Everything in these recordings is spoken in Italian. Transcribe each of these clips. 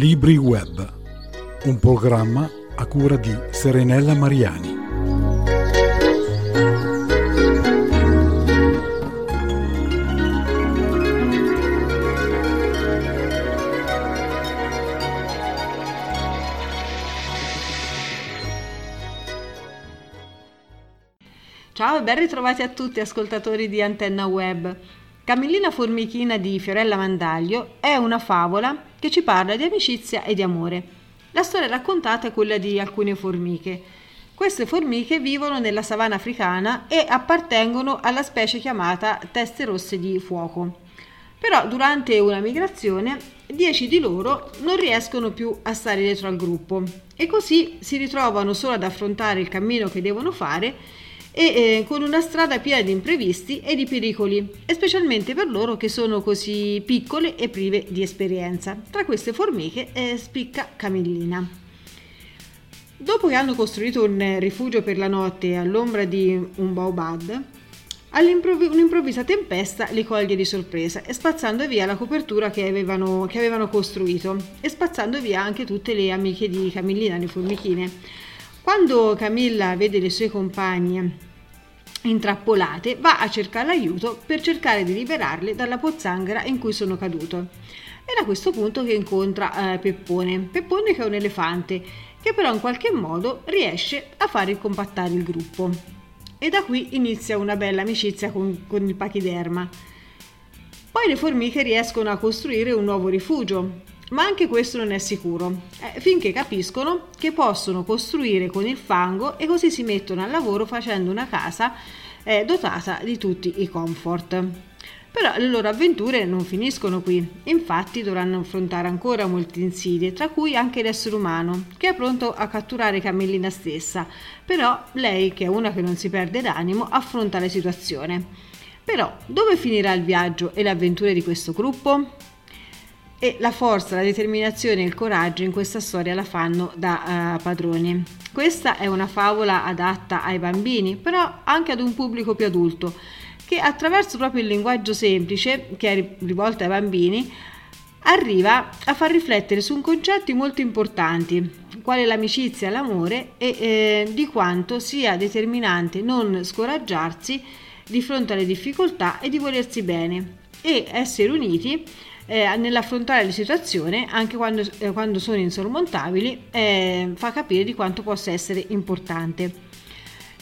Libri Web, un programma a cura di Serenella Mariani. Ciao e ben ritrovati a tutti ascoltatori di Antenna Web. Camillina Formichina di Fiorella Mandaglio è una favola che ci parla di amicizia e di amore. La storia raccontata è quella di alcune formiche. Queste formiche vivono nella savana africana e appartengono alla specie chiamata teste rosse di fuoco. Però durante una migrazione 10 di loro non riescono più a stare dietro al gruppo e così si ritrovano solo ad affrontare il cammino che devono fare e eh, con una strada piena di imprevisti e di pericoli, e specialmente per loro che sono così piccole e prive di esperienza. Tra queste formiche eh, spicca Camillina. Dopo che hanno costruito un rifugio per la notte all'ombra di un baobab, un'improvvisa tempesta li coglie di sorpresa e spazzando via la copertura che avevano, che avevano costruito e spazzando via anche tutte le amiche di Camillina, le formichine. Quando Camilla vede le sue compagne intrappolate, va a cercare l'aiuto per cercare di liberarle dalla pozzanghera in cui sono caduto. È da questo punto che incontra eh, Peppone, Peppone che è un elefante, che però in qualche modo riesce a fare compattare il gruppo. E da qui inizia una bella amicizia con, con il pachiderma. Poi le formiche riescono a costruire un nuovo rifugio, ma anche questo non è sicuro, eh, finché capiscono che possono costruire con il fango e così si mettono al lavoro facendo una casa eh, dotata di tutti i comfort. Però le loro avventure non finiscono qui, infatti dovranno affrontare ancora molte insidie, tra cui anche l'essere umano, che è pronto a catturare Camillina stessa, però lei, che è una che non si perde d'animo, affronta la situazione. Però dove finirà il viaggio e le avventure di questo gruppo? E la forza, la determinazione e il coraggio in questa storia la fanno da uh, padroni. Questa è una favola adatta ai bambini, però anche ad un pubblico più adulto, che attraverso proprio il linguaggio semplice, che è rivolto ai bambini, arriva a far riflettere su concetti molto importanti, quale l'amicizia l'amore e eh, di quanto sia determinante non scoraggiarsi di fronte alle difficoltà e di volersi bene e essere uniti eh, nell'affrontare le situazioni, anche quando, eh, quando sono insormontabili, eh, fa capire di quanto possa essere importante.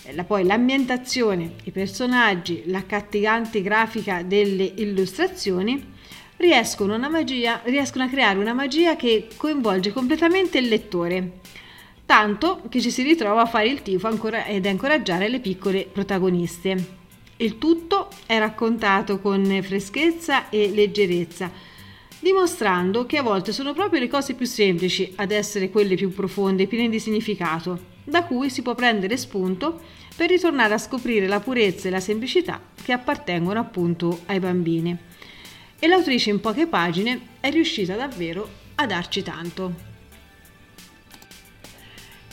Eh, la, poi l'ambientazione, i personaggi, l'accattivante grafica delle illustrazioni riescono, magia, riescono a creare una magia che coinvolge completamente il lettore tanto che ci si ritrova a fare il tifo ancora, ed a incoraggiare le piccole protagoniste. Il tutto è raccontato con freschezza e leggerezza, dimostrando che a volte sono proprio le cose più semplici ad essere quelle più profonde e piene di significato, da cui si può prendere spunto per ritornare a scoprire la purezza e la semplicità che appartengono appunto ai bambini. E l'autrice in poche pagine è riuscita davvero a darci tanto.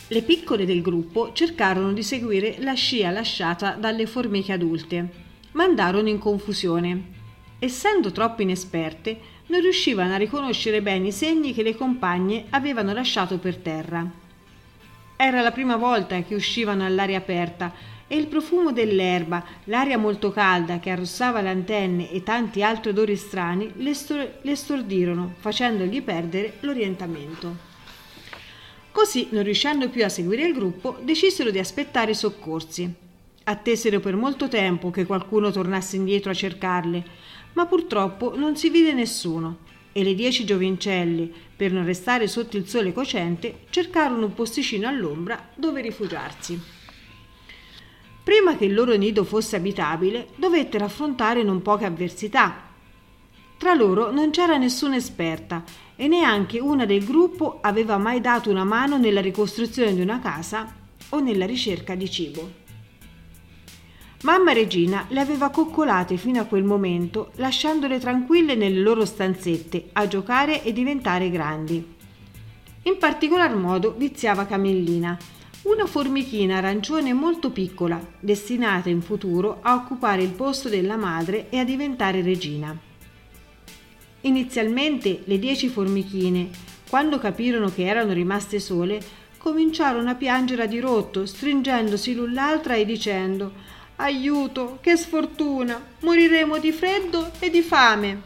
Le piccole del gruppo cercarono di seguire la scia lasciata dalle formiche adulte, ma andarono in confusione. Essendo troppo inesperte, non riuscivano a riconoscere bene i segni che le compagne avevano lasciato per terra. Era la prima volta che uscivano all'aria aperta e il profumo dell'erba, l'aria molto calda che arrossava le antenne e tanti altri odori strani le, stor- le stordirono, facendogli perdere l'orientamento. Così, non riuscendo più a seguire il gruppo, decisero di aspettare i soccorsi. Attesero per molto tempo che qualcuno tornasse indietro a cercarle, ma purtroppo non si vide nessuno e le dieci giovincelli, per non restare sotto il sole cocente, cercarono un posticino all'ombra dove rifugiarsi. Prima che il loro nido fosse abitabile, dovettero affrontare non poche avversità. Tra loro non c'era nessuna esperta e neanche una del gruppo aveva mai dato una mano nella ricostruzione di una casa o nella ricerca di cibo. Mamma Regina le aveva coccolate fino a quel momento, lasciandole tranquille nelle loro stanzette a giocare e diventare grandi. In particolar modo viziava Camillina, una formichina arancione molto piccola, destinata in futuro a occupare il posto della madre e a diventare regina. Inizialmente le dieci formichine, Quando capirono che erano rimaste sole, cominciarono a piangere a dirotto, stringendosi l'un l'altra e dicendo Aiuto, che sfortuna! Moriremo di freddo e di fame.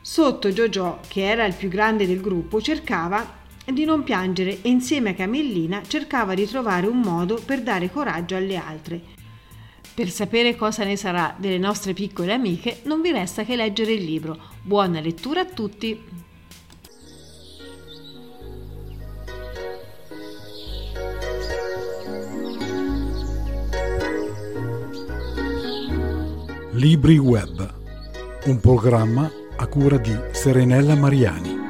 Sotto Giorgio, che era il più grande del gruppo, cercava di non piangere e insieme a Camillina cercava di trovare un modo per dare coraggio alle altre. Per sapere cosa ne sarà delle nostre piccole amiche non vi resta che leggere il libro. Buona lettura a tutti! Libri Web, un programma a cura di Serenella Mariani.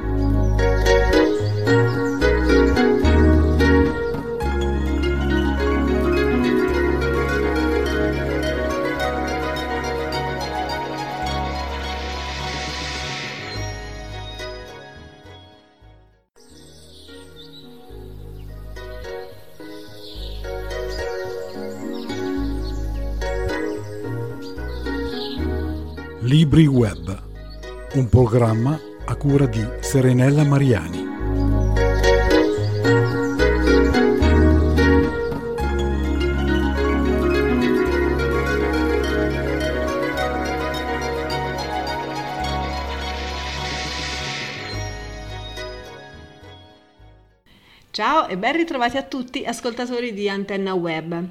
Un programma a cura di Serenella Mariani. Ciao e ben ritrovati a tutti ascoltatori di Antenna Web.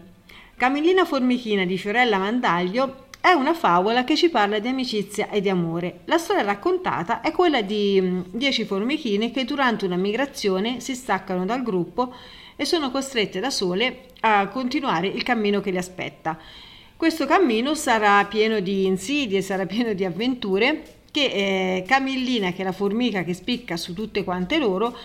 Camillina Formichina di Fiorella Mandaglio è una favola che ci parla di amicizia e di amore. La storia raccontata è quella di mm, dieci formichine che durante una migrazione si staccano dal gruppo e sono costrette da sole a continuare il cammino che le aspetta. Questo cammino sarà pieno di insidie, sarà pieno di avventure che eh, Camillina, che è la formica che spicca su tutte quante loro,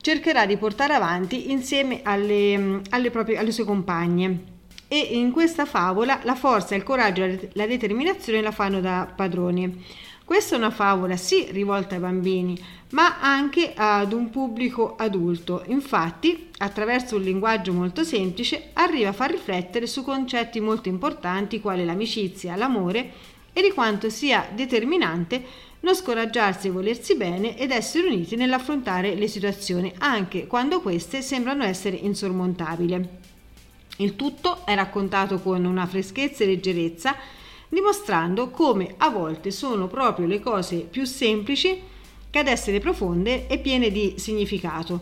cercherà di portare avanti insieme alle, mm, alle, proprie, alle sue compagne e in questa favola la forza, il coraggio e la determinazione la fanno da padroni. Questa è una favola sì rivolta ai bambini, ma anche ad un pubblico adulto. Infatti, attraverso un linguaggio molto semplice, arriva a far riflettere su concetti molto importanti quali l'amicizia, l'amore e di quanto sia determinante non scoraggiarsi volersi bene ed essere uniti nell'affrontare le situazioni, anche quando queste sembrano essere insormontabili. Il tutto è raccontato con una freschezza e leggerezza, dimostrando come a volte sono proprio le cose più semplici che ad essere profonde e piene di significato,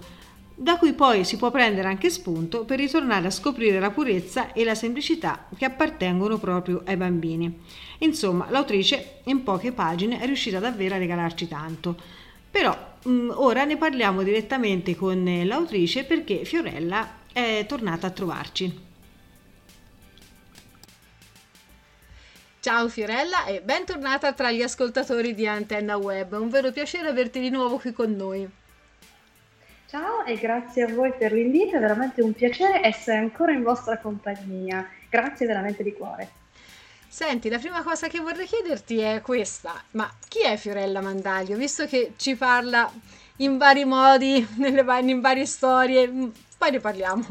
da cui poi si può prendere anche spunto per ritornare a scoprire la purezza e la semplicità che appartengono proprio ai bambini. Insomma, l'autrice in poche pagine è riuscita davvero a regalarci tanto. Però mh, mm, ora ne parliamo direttamente con l'autrice perché Fiorella è tornata a trovarci. Ciao Fiorella e bentornata tra gli ascoltatori di Antenna Web. È un vero piacere averti di nuovo qui con noi. Ciao e grazie a voi per l'invito, è veramente un piacere essere ancora in vostra compagnia. Grazie veramente di cuore. Senti, la prima cosa che vorrei chiederti è questa, ma chi è Fiorella Mandaglio? Visto che ci parla in vari modi, nelle, in varie storie, poi ne parliamo.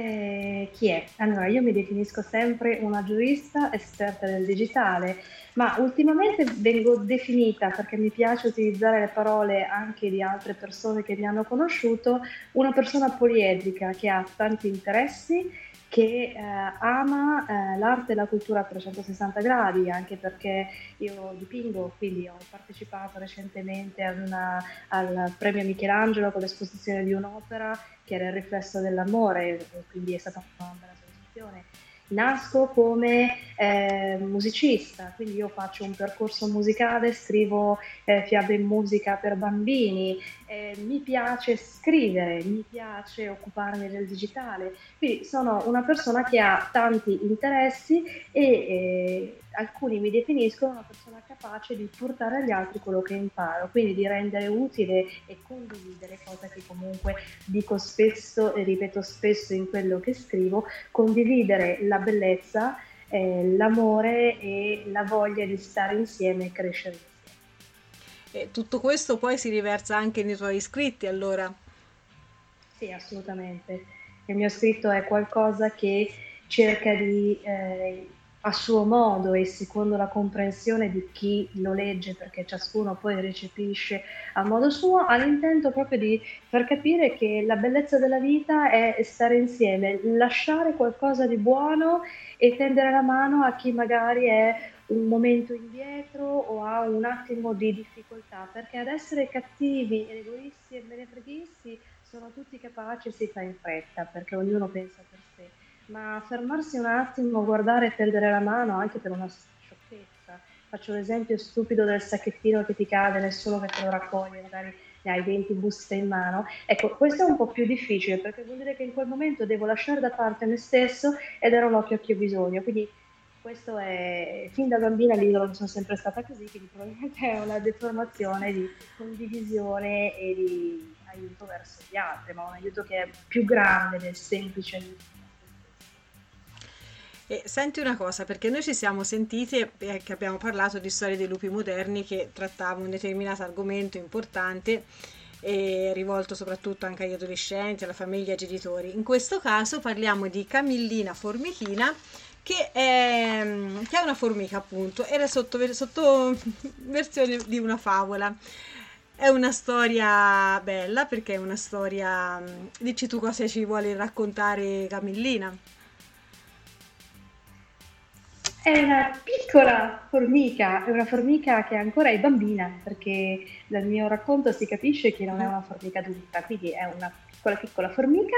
Eh, chi è? Allora, io mi definisco sempre una giurista esperta del digitale, ma ultimamente vengo definita, perché mi piace utilizzare le parole anche di altre persone che mi hanno conosciuto, una persona poliedrica che ha tanti interessi che eh, ama eh, l'arte e la cultura a 360 gradi, anche perché io dipingo, quindi ho partecipato recentemente una, al premio Michelangelo con l'esposizione di un'opera che era il riflesso dell'amore, quindi è stata una bella soddisfazione nasco come eh, musicista, quindi io faccio un percorso musicale, scrivo eh, fiabe in musica per bambini, eh, mi piace scrivere, mi piace occuparmi del digitale, quindi sono una persona che ha tanti interessi e eh, alcuni mi definiscono una persona capace di portare agli altri quello che imparo, quindi di rendere utile e condividere, cosa che comunque dico spesso e ripeto spesso in quello che scrivo, condividere la bellezza, eh, l'amore e la voglia di stare insieme e crescere insieme. E tutto questo poi si riversa anche nei tuoi iscritti allora? Sì, assolutamente. Il mio scritto è qualcosa che cerca di eh, a suo modo e secondo la comprensione di chi lo legge, perché ciascuno poi recepisce a modo suo, ha l'intento proprio di far capire che la bellezza della vita è stare insieme, lasciare qualcosa di buono e tendere la mano a chi magari è un momento indietro o ha un attimo di difficoltà, perché ad essere cattivi, egoisti e menefreghisti sono tutti capaci e si fa in fretta, perché ognuno pensa per sé ma fermarsi un attimo, guardare e tendere la mano anche per una sciocchezza. Faccio l'esempio stupido del sacchettino che ti cade, nessuno che te lo raccoglie, magari ne hai 20 buste in mano. Ecco, questo è un po' più difficile perché vuol dire che in quel momento devo lasciare da parte me stesso ed era l'occhio a chi ho bisogno. Quindi questo è, fin da bambina lì sono sempre stata così, quindi probabilmente è una deformazione di condivisione e di aiuto verso gli altri, ma un aiuto che è più grande del semplice e senti una cosa, perché noi ci siamo sentiti e che abbiamo parlato di storie dei lupi moderni che trattavano un determinato argomento importante e rivolto soprattutto anche agli adolescenti, alla famiglia, ai genitori. In questo caso parliamo di Camillina Formichina che è, che è una formica appunto, era sotto, sotto versione di una favola. È una storia bella perché è una storia... Dici tu cosa ci vuole raccontare Camillina? È una piccola formica, è una formica che ancora è bambina, perché dal mio racconto si capisce che non è una formica adulta, quindi è una piccola piccola formica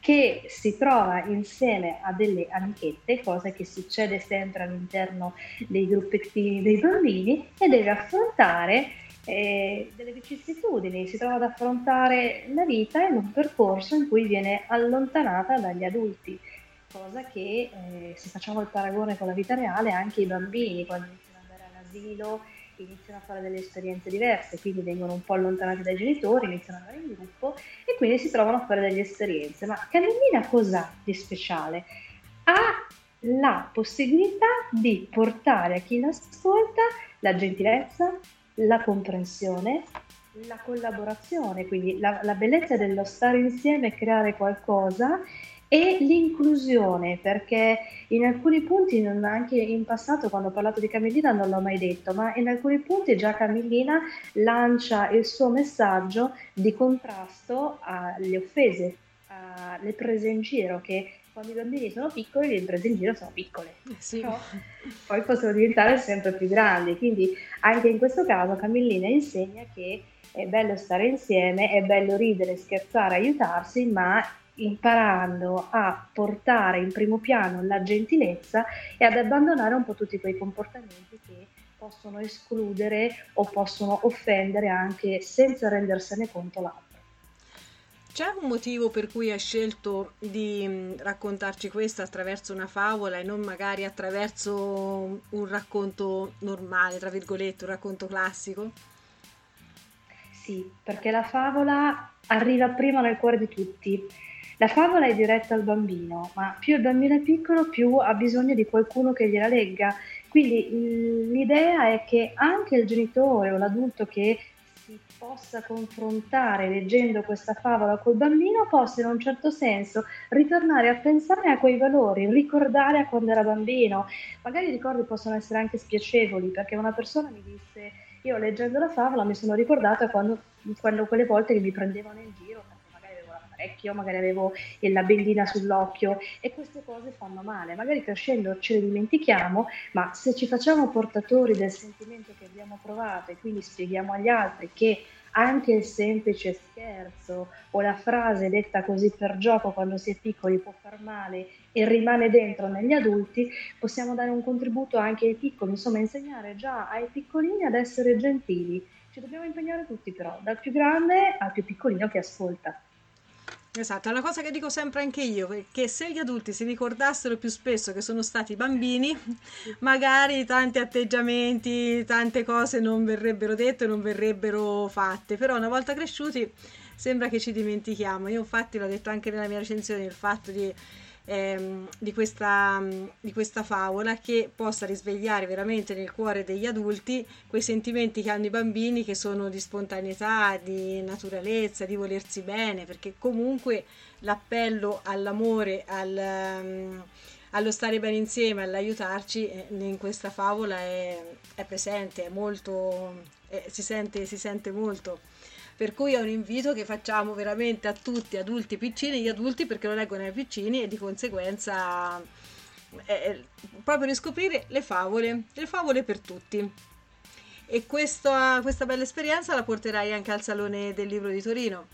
che si trova insieme a delle amichette, cosa che succede sempre all'interno dei gruppettini dei bambini, e deve affrontare eh, delle vicissitudini, si trova ad affrontare la vita in un percorso in cui viene allontanata dagli adulti cosa che eh, se facciamo il paragone con la vita reale anche i bambini quando iniziano ad andare all'asilo iniziano a fare delle esperienze diverse, quindi vengono un po' allontanati dai genitori, iniziano ad andare in gruppo e quindi si trovano a fare delle esperienze. Ma Carolina cos'ha di speciale? Ha la possibilità di portare a chi l'ascolta la gentilezza, la comprensione, la collaborazione, quindi la, la bellezza dello stare insieme e creare qualcosa e l'inclusione, perché in alcuni punti, anche in passato quando ho parlato di Camillina non l'ho mai detto, ma in alcuni punti già Camillina lancia il suo messaggio di contrasto alle offese, alle prese in giro, che quando i bambini sono piccoli le prese in giro sono piccole, eh sì. Però poi possono diventare sempre più grandi, quindi anche in questo caso Camillina insegna che è bello stare insieme, è bello ridere, scherzare, aiutarsi, ma imparando a portare in primo piano la gentilezza e ad abbandonare un po' tutti quei comportamenti che possono escludere o possono offendere anche senza rendersene conto l'altro. C'è un motivo per cui hai scelto di mm, raccontarci questo attraverso una favola e non magari attraverso un racconto normale, tra virgolette, un racconto classico? Sì, perché la favola arriva prima nel cuore di tutti la favola è diretta al bambino, ma più il bambino è piccolo, più ha bisogno di qualcuno che gliela legga. Quindi l'idea è che anche il genitore o l'adulto che si possa confrontare leggendo questa favola col bambino possa in un certo senso ritornare a pensare a quei valori, ricordare a quando era bambino. Magari i ricordi possono essere anche spiacevoli perché una persona mi disse io leggendo la favola mi sono ricordata quando, quando quelle volte che mi prendevano in giro l'apparecchio, magari avevo la bellina sull'occhio e queste cose fanno male. Magari crescendo ce le dimentichiamo, ma se ci facciamo portatori del sentimento che abbiamo provato e quindi spieghiamo agli altri che anche il semplice scherzo o la frase detta così per gioco quando si è piccoli può far male e rimane dentro negli adulti, possiamo dare un contributo anche ai piccoli, insomma insegnare già ai piccolini ad essere gentili. Ci dobbiamo impegnare tutti però, dal più grande al più piccolino che ascolta. Esatto, è una cosa che dico sempre anche io, che se gli adulti si ricordassero più spesso che sono stati bambini, magari tanti atteggiamenti, tante cose non verrebbero dette, non verrebbero fatte, però una volta cresciuti sembra che ci dimentichiamo. Io infatti l'ho detto anche nella mia recensione, il fatto di ehm, di, questa, di questa favola che possa risvegliare veramente nel cuore degli adulti quei sentimenti che hanno i bambini che sono di spontaneità, di naturalezza, di volersi bene, perché comunque l'appello all'amore, al, um, allo stare bene insieme, all'aiutarci, eh, in questa favola è, è presente, è molto, è, si, sente, si sente molto. Per cui è un invito che facciamo veramente a tutti, adulti piccini, gli adulti perché lo leggono ai piccini e di conseguenza è proprio riscoprire le favole, le favole per tutti. E questa, questa bella esperienza la porterai anche al Salone del Libro di Torino.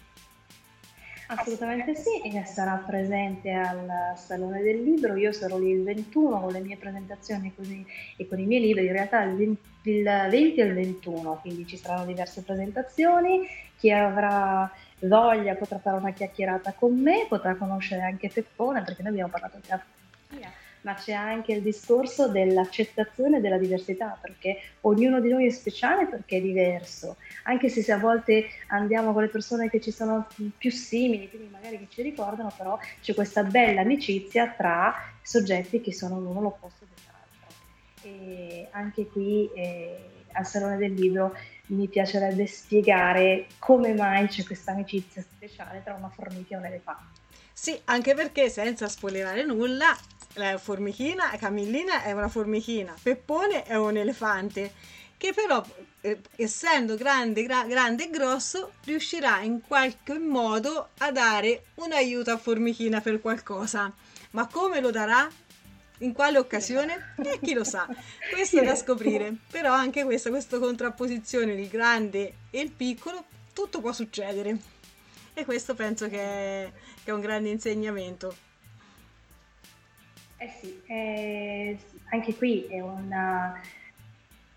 Assolutamente sì, e sarà presente al Salone del Libro, io sarò lì il 21 con le mie presentazioni così, e con i miei libri, in realtà il 20, il 20 e il 21, quindi ci saranno diverse presentazioni, chi avrà voglia potrà fare una chiacchierata con me, potrà conoscere anche Peppone, perché noi abbiamo parlato di fotografia ma c'è anche il discorso dell'accettazione della diversità, perché ognuno di noi è speciale perché è diverso, anche se, a volte andiamo con le persone che ci sono più simili, quindi magari che ci ricordano, però c'è questa bella amicizia tra soggetti che sono l'uno l'opposto dell'altro. E anche qui eh, al Salone del Libro mi piacerebbe spiegare come mai c'è questa amicizia speciale tra una formica e un elefante. Sì, anche perché senza spoilerare nulla, la formichina, Camillina è una formichina, Peppone è un elefante che però eh, essendo grande, gra- grande e grosso riuscirà in qualche modo a dare un aiuto a Formichina per qualcosa. Ma come lo darà? In quale occasione? E chi lo sa? Questo è da scoprire. Però anche questa, questa contrapposizione, il grande e il piccolo, tutto può succedere. E questo penso che è, che è un grande insegnamento. Eh sì, eh, anche qui è una,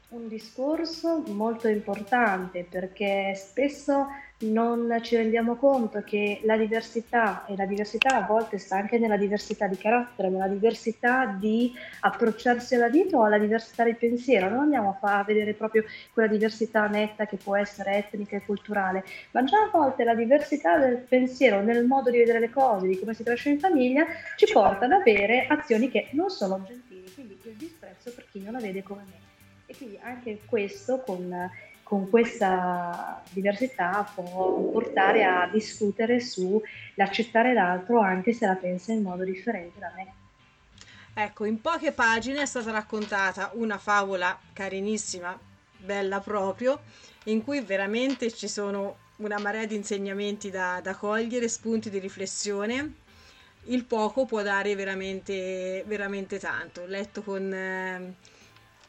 un discorso molto importante perché spesso non ci rendiamo conto che la diversità, e la diversità a volte sta anche nella diversità di carattere, nella diversità di approcciarsi alla vita o alla diversità di pensiero. Non andiamo a far vedere proprio quella diversità netta che può essere etnica e culturale, ma già a volte la diversità del pensiero, nel modo di vedere le cose, di come si cresce in famiglia, ci porta ad avere azioni che non sono gentili, quindi il disprezzo per chi non la vede come me. E quindi anche questo con con questa diversità può portare a discutere sull'accettare l'altro anche se la pensa in modo differente da me. Ecco, in poche pagine è stata raccontata una favola carinissima, bella proprio, in cui veramente ci sono una marea di insegnamenti da, da cogliere, spunti di riflessione. Il poco può dare veramente, veramente tanto. Letto con... Eh,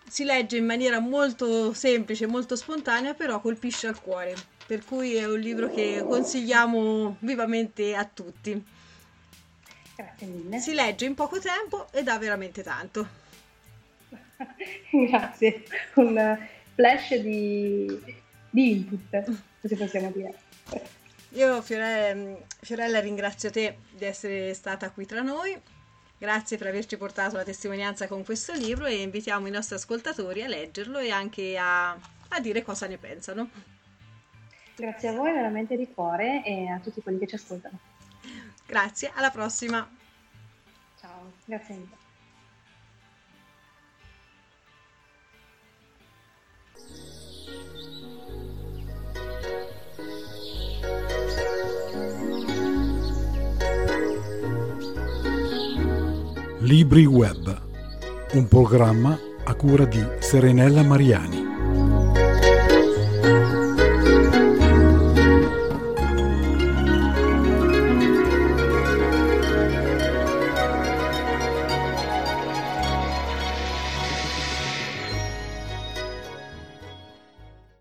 si legge in maniera molto semplice, molto spontanea, però colpisce al cuore. Per cui è un libro che consigliamo vivamente a tutti. Grazie mille. Si legge in poco tempo e dà veramente tanto. Grazie, un flash di, di input, così possiamo dire. Io Fiorella, Fiorella ringrazio te di essere stata qui tra noi Grazie per averci portato la testimonianza con questo libro e invitiamo i nostri ascoltatori a leggerlo e anche a, a dire cosa ne pensano. Grazie a voi veramente di cuore e a tutti quelli che ci ascoltano. Grazie, alla prossima. Ciao, grazie mille. Libri Web, un programma a cura di Serenella Mariani.